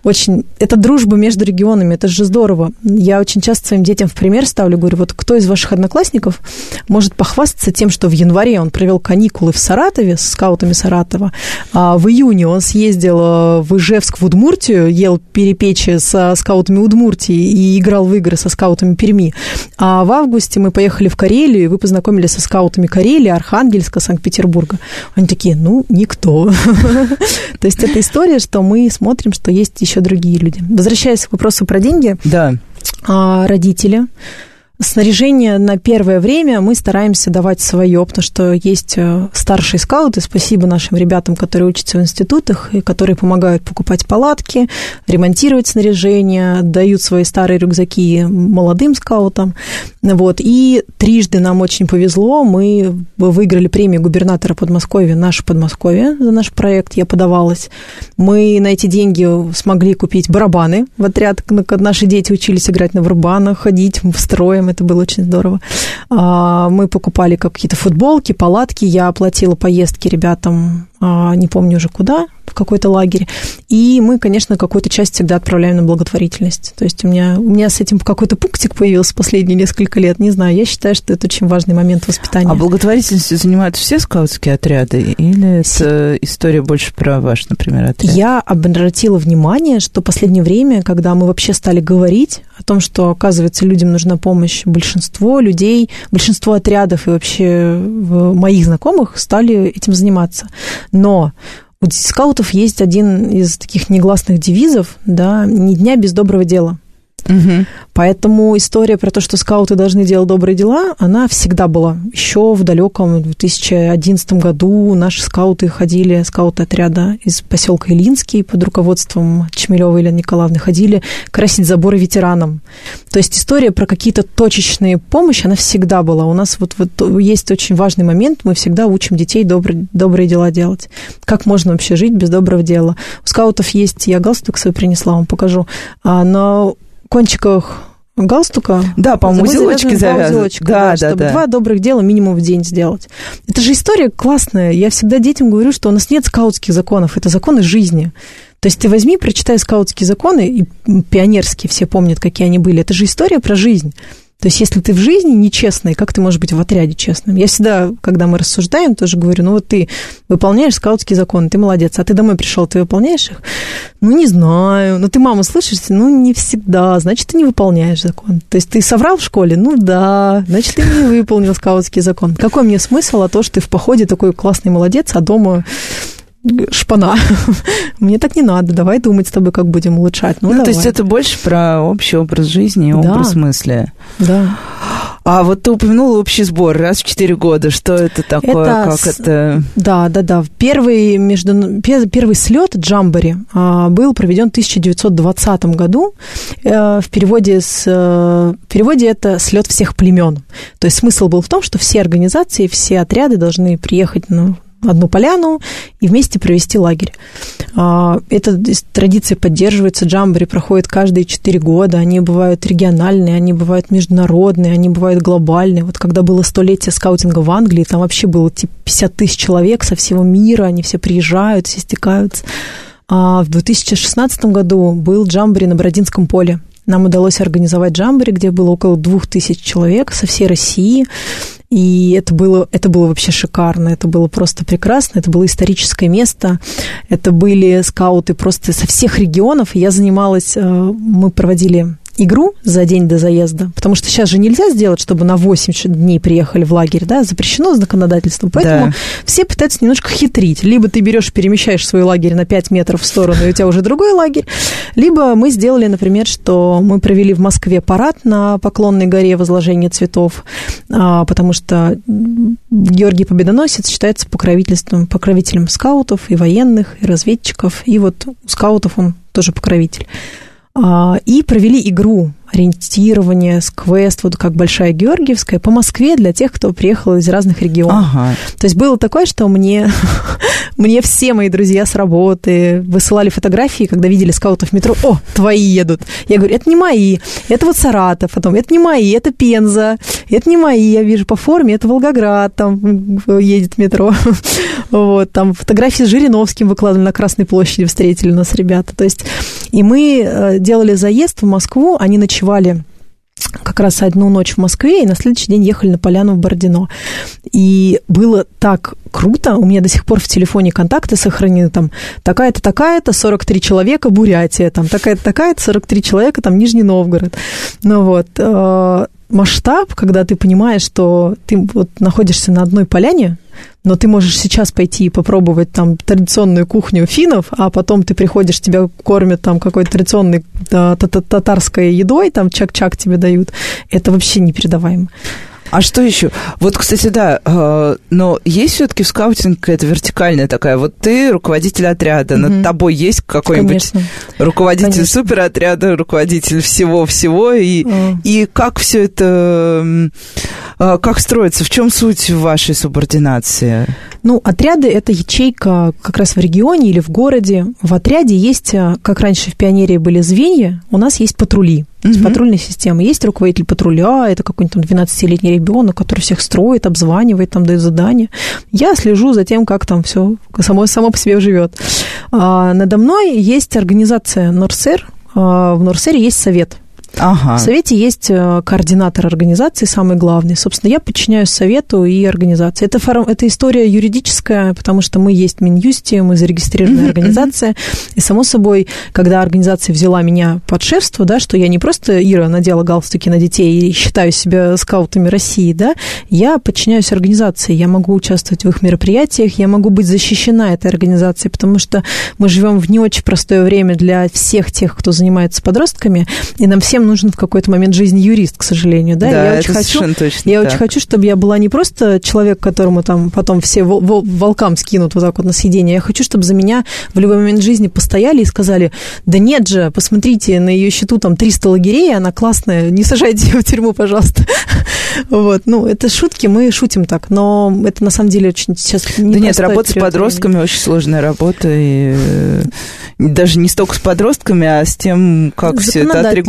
очень... Это дружба между регионами, это же здорово. Я очень часто своим детям в пример ставлю, говорю, вот кто из ваших одноклассников может похвастаться тем, что в январе он провел каникулы в Саратове с скаутами Саратова, а в июне он съездил э, в Ижевск, в Удмуртию, ел перепечи со скаутами Удмуртии и играл в игры со скаутами Перми. А в августе мы поехали в Карелию, и вы познакомились со скаутами Карелии, Архангельска, Санкт-Петербурга. Они такие, ну, никто. (laughs) То есть это история, что мы смотрим, что есть еще другие люди. Возвращаясь к вопросу про деньги, Да. а, родители. Снаряжение на первое время мы стараемся давать свое, потому что есть э, старшие скауты, спасибо нашим ребятам, которые учатся в институтах, и которые помогают покупать палатки, ремонтировать снаряжение, дают свои старые рюкзаки молодым скаутам. Вот. И трижды нам очень повезло, мы выиграли премию губернатора Подмосковья, наше Подмосковье, за наш проект, я подавалась. Мы на эти деньги смогли купить барабаны в отряд, наши дети учились играть на барабанах, ходить в строем, это было очень здорово. А, Мы покупали какие-то футболки, палатки, я оплатила поездки ребятам не помню уже куда, в какой-то лагерь. И мы, конечно, какую-то часть всегда отправляем на благотворительность. То есть у меня, у меня с этим какой-то пунктик появился последние несколько лет. Не знаю, я считаю, что это очень важный момент воспитания. А благотворительностью занимаются все скаутские отряды? Или это история больше про ваш, например, отряд? Я обратила внимание, что в последнее время, когда мы вообще стали говорить о том, что, оказывается, людям нужна помощь, большинство людей, большинство отрядов и вообще моих знакомых стали этим заниматься. Но у скаутов есть один из таких негласных девизов, да, «Ни дня без доброго дела». Угу. Поэтому история про то, что скауты должны делать добрые дела, она всегда была. Еще в далеком 2011 году наши скауты ходили, скауты отряда из поселка Илинский под руководством Чемелева Илья Николаевны ходили красить заборы ветеранам. То есть история про какие-то точечные помощи, она всегда была. У нас вот, вот есть очень важный момент, мы всегда учим детей добрые, добрые дела делать. Как можно вообще жить без доброго дела? У скаутов есть, я галстук свой принесла, вам покажу, а, но кончиках галстука. Да, по-моему, узелочки завязывают. Да, да, чтобы да. два добрых дела минимум в день сделать. Это же история классная. Я всегда детям говорю, что у нас нет скаутских законов, это законы жизни. То есть ты возьми, прочитай скаутские законы, и пионерские все помнят, какие они были. Это же история про жизнь. То есть, если ты в жизни нечестный, как ты можешь быть в отряде честным? Я всегда, когда мы рассуждаем, тоже говорю, ну вот ты выполняешь скаутские законы, ты молодец, а ты домой пришел, ты выполняешь их? Ну, не знаю. Ну, ты маму слышишь? Ну, не всегда. Значит, ты не выполняешь закон. То есть, ты соврал в школе? Ну, да. Значит, ты не выполнил скаутский закон. Какой мне смысл, а то, что ты в походе такой классный молодец, а дома шпана. (laughs) Мне так не надо, давай думать с тобой, как будем улучшать. Ну, ну то есть это больше про общий образ жизни и да. образ мысли. Да. А вот ты упомянула общий сбор раз в 4 года. Что это такое? Это как это? Да, да, да. Первый, между... первый слет Джамбори а, был проведен в 1920 году. Э, в переводе, с... Э, в переводе это слет всех племен. То есть смысл был в том, что все организации, все отряды должны приехать на одну поляну и вместе провести лагерь. А, эта традиция поддерживается, джамбори проходит каждые четыре года, они бывают региональные, они бывают международные, они бывают глобальные. Вот когда было столетие скаутинга в Англии, там вообще было типа 50 тысяч человек со всего мира, они все приезжают, все стекаются. А в 2016 году был джамбори на Бородинском поле. Нам удалось организовать джамбори, где было около двух тысяч человек со всей России. И это было, это было вообще шикарно, это было просто прекрасно, это было историческое место, это были скауты просто со всех регионов. Я занималась, э, мы проводили игру за день до заезда, потому что сейчас же нельзя сделать, чтобы на 8 дней приехали в лагерь, да, запрещено законодательством, поэтому да. все пытаются немножко хитрить. Либо ты берешь, перемещаешь свой лагерь на 5 метров в сторону, и у тебя уже другой лагерь, либо мы сделали, например, что мы провели в Москве парад на Поклонной горе возложение цветов, а, потому что Георгий Победоносец считается покровительством, покровителем скаутов и военных, и разведчиков, и вот у скаутов он тоже покровитель. А, и провели игру ориентирование, с квест, вот как Большая Георгиевская, по Москве для тех, кто приехал из разных регионов. Ага. То есть было такое, что мне, (laughs) мне все мои друзья с работы высылали фотографии, когда видели скаутов в метро, о, твои едут. Я говорю, это не мои, это вот Саратов, потом, это не мои, это Пенза, это не мои, я вижу по форме, это Волгоград, там едет метро. (laughs) Вот, там фотографии с Жириновским выкладывали на Красной площади, встретили нас ребята. То есть, и мы э, делали заезд в Москву, они начали ночевали как раз одну ночь в Москве, и на следующий день ехали на поляну в Бородино. И было так круто, у меня до сих пор в телефоне контакты сохранены, там, такая-то, такая-то, 43 человека, Бурятия, там, такая-то, такая-то, 43 человека, там, Нижний Новгород. Ну вот, э, масштаб, когда ты понимаешь, что ты вот находишься на одной поляне, но ты можешь сейчас пойти и попробовать там традиционную кухню финнов, а потом ты приходишь, тебя кормят там какой-то традиционной татарской едой, там чак-чак тебе дают. Это вообще непередаваемо. А что еще? Вот, кстати, да, э, но есть все-таки в скаутинге какая-то вертикальная такая. Вот ты руководитель отряда, mm-hmm. над тобой есть какой-нибудь Конечно. руководитель Конечно. суперотряда, руководитель всего-всего, и, mm. и как все это А, как строится? В чем суть вашей субординации? Ну, отряды – это ячейка как раз в регионе или в городе. В отряде есть, э, как раньше в пионерии были звенья, у нас есть патрули. То есть патрульная система. Есть руководитель патруля, это какой-нибудь там 12-летний ребенок, который всех строит, обзванивает, там дает задания. Я слежу за тем, как там все само, само по себе живет. А, надо мной есть организация Норсер. А, в Норсере есть совет – Ага. В Совете есть э, координатор организации, самый главный. Собственно, я подчиняюсь Совету и организации. Это, форум, это история юридическая, потому что мы есть Минюсти, мы зарегистрированная организация. И, само собой, когда организация взяла меня под шефство, да, что я не просто, Ира, надела галстуки на детей и считаю себя скаутами России, да, я подчиняюсь организации, я могу участвовать в их мероприятиях, я могу быть защищена этой организацией, потому что мы живем в не очень простое время для всех тех, кто занимается подростками, и нам всем нужен в какой-то момент жизни юрист, к сожалению, да. Да, я это очень хочу, точно я так. очень хочу, чтобы я была не просто человек, которому там потом все вол- вол- волкам скинут вот так вот на съедение. Я хочу, чтобы за меня в любой момент жизни постояли и сказали, да нет же, посмотрите, на ее счету там 300 лагерей, она классная, не сажайте ее в тюрьму, пожалуйста. (laughs) Вот, ну, это шутки, мы шутим так, но это на самом деле очень сейчас Да нет, работа с подростками очень сложная работа, и э, даже не столько с подростками, а с тем, как все это Законодательность,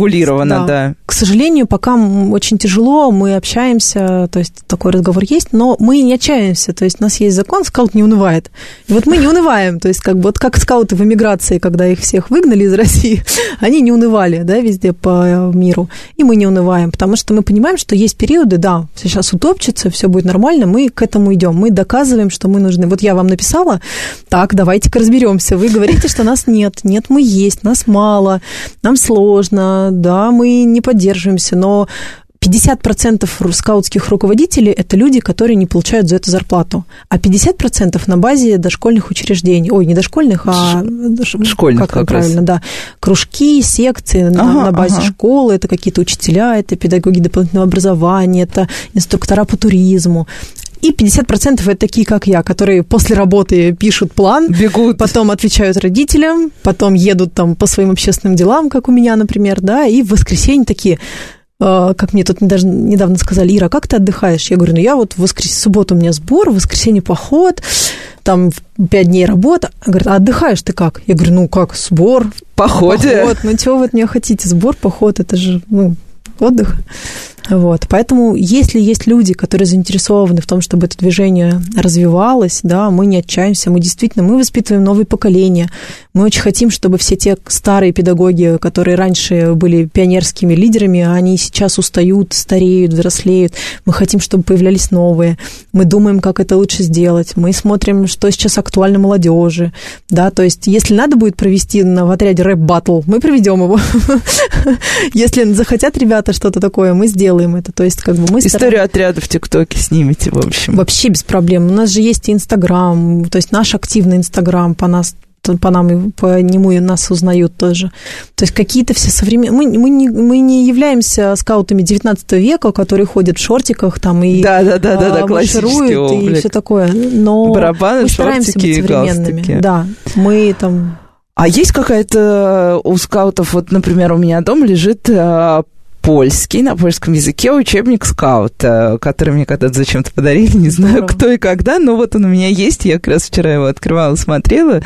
отрегулировано, да. К сожалению, пока очень тяжело, мы общаемся, то есть такой разговор есть, но мы не отчаиваемся, то есть у нас есть закон, скаут не унывает. И вот мы не унываем, то есть как бы вот как скауты в эмиграции, когда их всех выгнали из (laughs) России, они не унывали, да, везде по миру, и мы не унываем, потому что мы понимаем, что есть периоды, да, сейчас утопчется, все будет нормально, мы к этому идем, мы доказываем, что мы нужны. Вот я вам написала, так, давайте-ка разберемся. Вы говорите, что нас нет. Нет, мы есть, нас мало, нам сложно, да, мы не поддерживаемся, но 50% ру- скаутских руководителей – это люди, которые не получают за это зарплату, а 50% на базе дошкольных учреждений. Ой, не дошкольных, а школьных как, как раз. правильно, да. Кружки, секции на, Ага, на базе ага. школы, это какие-то учителя, это педагоги дополнительного образования, это инструктора по туризму. И 50% это такие, как я, которые после работы пишут план, Бегут. потом отвечают родителям, потом едут там по своим общественным делам, как у меня, например, да, и в воскресенье такие, э, как мне тут даже недавно сказали, Ира, как ты отдыхаешь? Я говорю, ну я вот в воскрес... субботу у меня сбор, в воскресенье поход, там пять дней работа. Говорит, а отдыхаешь ты как? Я говорю, ну как, сбор, Походе. поход, ну чего вы от меня хотите? Сбор, поход, это же, ну, отдых. Вот. Поэтому, если есть люди, которые заинтересованы в том, чтобы это движение развивалось, да, мы не отчаемся, мы действительно, мы воспитываем новые поколения. Мы очень хотим, чтобы все те старые педагоги, которые раньше были пионерскими лидерами, они сейчас устают, стареют, взрослеют. Мы хотим, чтобы появлялись новые. Мы думаем, как это лучше сделать. Мы смотрим, что сейчас актуально молодежи. Да, то есть, если надо будет провести на, в отряде рэп-баттл, мы проведем его. (laughs) Если захотят ребята что-то такое, мы сделаем это. То есть, как бы мы Историю отряда в ТикТоке снимете, в общем. Вообще без проблем. У нас же есть и Инстаграм, то есть наш активный Инстаграм по нас по нам и по нему и нас узнают тоже. То есть какие-то все современные... Мы, мы, не, мы не являемся скаутами 19 века, которые ходят в шортиках там и Да, да, да, да, да, а, маршируют и облик. все такое. Но Барабаны, мы стараемся быть и современными. галстуки. Да, мы там... А есть какая-то у скаутов, вот, например, у меня дома лежит э, польский, на польском языке учебник скаута, который мне когда-то зачем-то подарили, не знаю, Здорово. кто и когда, но вот он у меня есть, я как раз вчера его открывала, смотрела,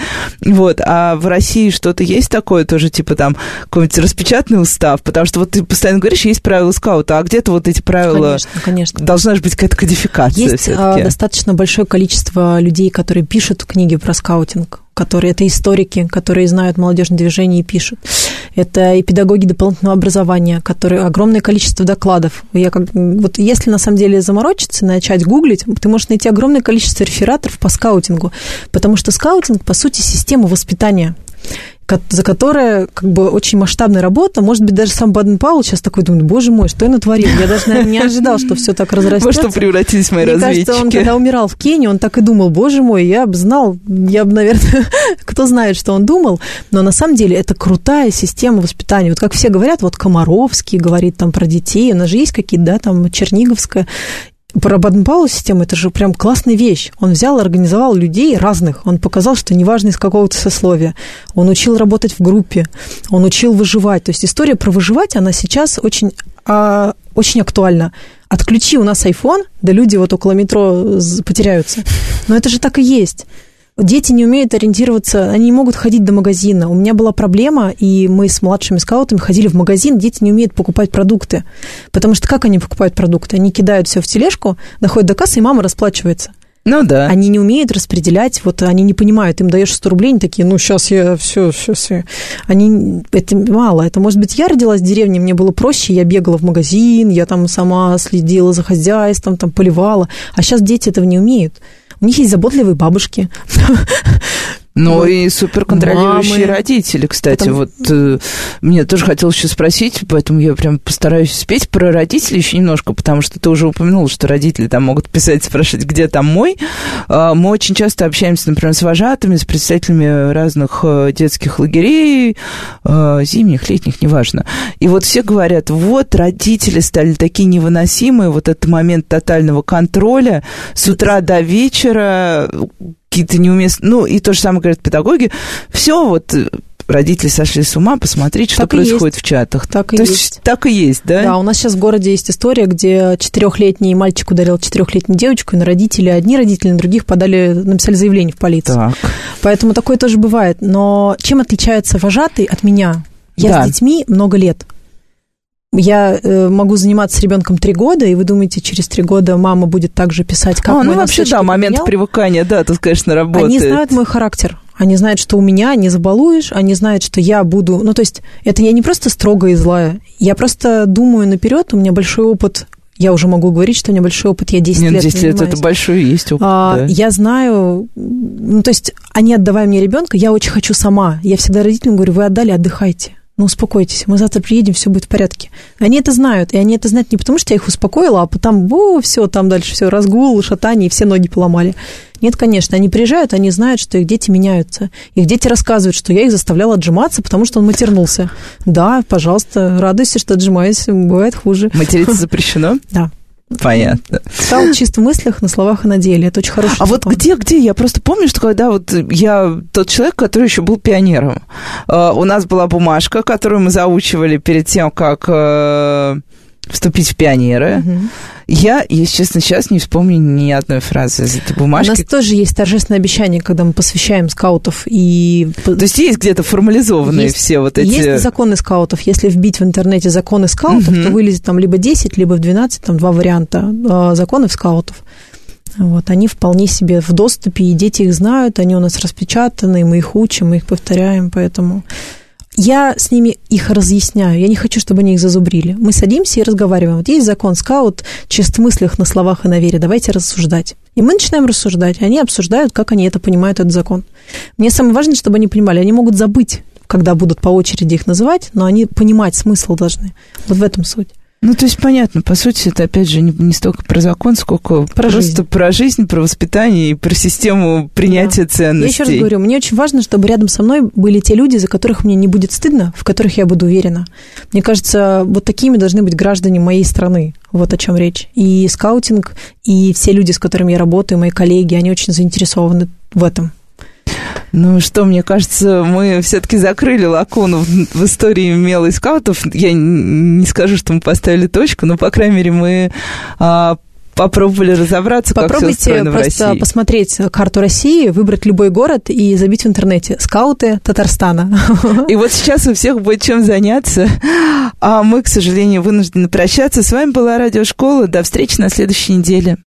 вот, а в России что-то есть такое тоже, типа там какой-нибудь распечатанный устав, потому что вот ты постоянно говоришь, есть правила скаута, а где-то вот эти правила, Конечно, конечно. должна же быть какая-то кодификация Есть а, все-таки. достаточно большое количество людей, которые пишут книги про скаутинг, которые это историки, которые знают молодежное движение и пишут. Это и педагоги дополнительного образования, которые огромное количество докладов. Я как, вот если на самом деле заморочиться, начать гуглить, ты можешь найти огромное количество рефератов по скаутингу, потому что скаутинг, по сути, система воспитания за которое как бы очень масштабная работа. Может быть, даже сам Баден-Пауэлл сейчас такой думает, боже мой, что я натворил? Я даже, наверное, не ожидал, что все так Во разрастется. что превратились мои Мне разведчики? кажется, он когда умирал в Кении, он так и думал, боже мой, я бы знал, я бы, наверное, (laughs) кто знает, что он думал, но на самом деле это крутая система воспитания. Вот как все говорят, вот Комаровский говорит там про детей, у нас же есть какие-то, да, там Черниговская, про Баденпаул систему это же прям классная вещь. Он взял организовал людей разных. Он показал, что неважно из какого-то сословия. Он учил работать в группе. Он учил выживать. То есть история про выживать, она сейчас очень, а, очень актуальна. Отключи у нас iPhone, да люди вот около метро потеряются. Но это же так и есть. Дети не умеют ориентироваться, они не могут ходить до магазина. У меня была проблема, и мы с младшими скаутами ходили в магазин, дети не умеют покупать продукты. Потому что как они покупают продукты? Они кидают все в тележку, доходят до кассы, и мама расплачивается. Ну да. Они не умеют распределять, вот они не понимают, им даешь 100 рублей, они такие, ну сейчас я все, сейчас я. Они, это мало, это может быть я родилась в деревне, мне было проще, я бегала в магазин, я там сама следила за хозяйством, там поливала, а сейчас дети этого не умеют. У них есть заботливые бабушки. Ну вот. и суперконтролирующие Мамы. родители, кстати. Потому... Вот э, мне тоже хотелось еще спросить, поэтому я прям постараюсь успеть про родителей еще немножко, потому что ты уже упомянул, что родители там могут писать, (laughs) спрашивать, где там мой. Э, мы очень часто общаемся, например, с вожатыми, с представителями разных э, детских лагерей, э, зимних, летних, неважно. И вот все говорят, вот родители стали такие невыносимые, вот этот момент тотального контроля с утра до вечера, какие-то неуместные... Ну, и то же самое говорят педагоги. Все вот э, родители сошли с ума, посмотреть, что так происходит в чатах. Так и То есть. есть так и есть, да? Да, у нас сейчас в городе есть история, где четырехлетний мальчик ударил четырехлетнюю девочку, и на родители, одни родители, на других подали, написали заявление в полицию. Так. Поэтому такое тоже бывает. Но чем отличается вожатый от меня? Я Да. с детьми много лет. Я э, могу заниматься с ребенком три года, и вы думаете, через три года мама будет также писать, как а, ну вообще, да, момент поменял? привыкания, да, тут, конечно, работает. Они знают мой характер. Они знают, что у меня не забалуешь, они знают, что я буду... Ну, то есть, это я не просто строгая и злая. Я просто думаю наперед, у меня большой опыт. Я уже могу говорить, что у меня большой опыт, я 10 Нет, лет 10 лет это большой есть опыт, А, да. Я знаю, ну, то есть, они отдавая мне ребенка, я очень хочу сама. Я всегда родителям говорю, вы отдали, отдыхайте. Ну, успокойтесь, мы завтра приедем, все будет в порядке. Они это знают, и они это знают не потому, что я их успокоила, а потом, о, все, там дальше все, разгул, шатание, и все ноги поломали. Нет, конечно, они приезжают, они знают, что их дети меняются. Их дети рассказывают, что я их заставляла отжиматься, потому что он матернулся. Да, пожалуйста, радуйся, что отжимаюсь, бывает хуже. Материться (laughs) запрещено? Да. Понятно. Стал чисто в мыслях, на словах и на деле. Это очень хороший А вот где, где? Я просто помню, что когда вот я тот человек, который еще был пионером, э, у нас была бумажка, которую мы заучивали перед тем, как э, вступить в пионеры. Мгм. Я, если честно, сейчас не вспомню ни одной фразы из этой У бумажки. нас тоже есть торжественное обещание, когда мы посвящаем скаутов и... То есть есть где-то формализованные Есть- все вот эти... Есть законы скаутов. Если вбить в интернете законы скаутов, Мгм. то вылезет там либо 10, либо в 12, там два варианта э, законов скаутов. Вот, они вполне себе в доступе, и дети их знают, они у нас распечатаны, мы их учим, мы их повторяем, поэтому я с ними их разъясняю. Я не хочу, чтобы они их зазубрили. Мы садимся и разговариваем. Вот есть закон скаут, мыслях, на словах и на вере. Давайте рассуждать. И мы начинаем рассуждать. Они обсуждают, как они это понимают, этот закон. Мне самое важное, чтобы они понимали. Они могут забыть, когда будут по очереди их называть, но они понимать смысл должны. Вот в этом суть. Ну, то есть, понятно, по сути, это, опять же, не, не столько про закон, сколько Про просто жизнь. про жизнь, про воспитание и про систему принятия Я ценностей. еще раз говорю, мне очень важно, чтобы рядом со мной были те люди, за которых мне не будет стыдно, в которых я буду уверена. Мне кажется, вот такими должны быть граждане моей страны. Вот о чем речь. И скаутинг, и все люди, с которыми я работаю, мои коллеги, они очень заинтересованы в этом. Ну что, мне кажется, мы все-таки закрыли лакуну в, в истории мела и скаутов. Я не скажу, что мы поставили точку, но, по крайней мере, мы а, попробовали разобраться, как все Попробуйте устроено в просто России. посмотреть карту России, выбрать любой город и забить в интернете «Скауты Татарстана». (laughs) И вот сейчас у всех будет чем заняться. А мы, к сожалению, вынуждены прощаться. С вами была Радиошкола. До встречи на следующей неделе.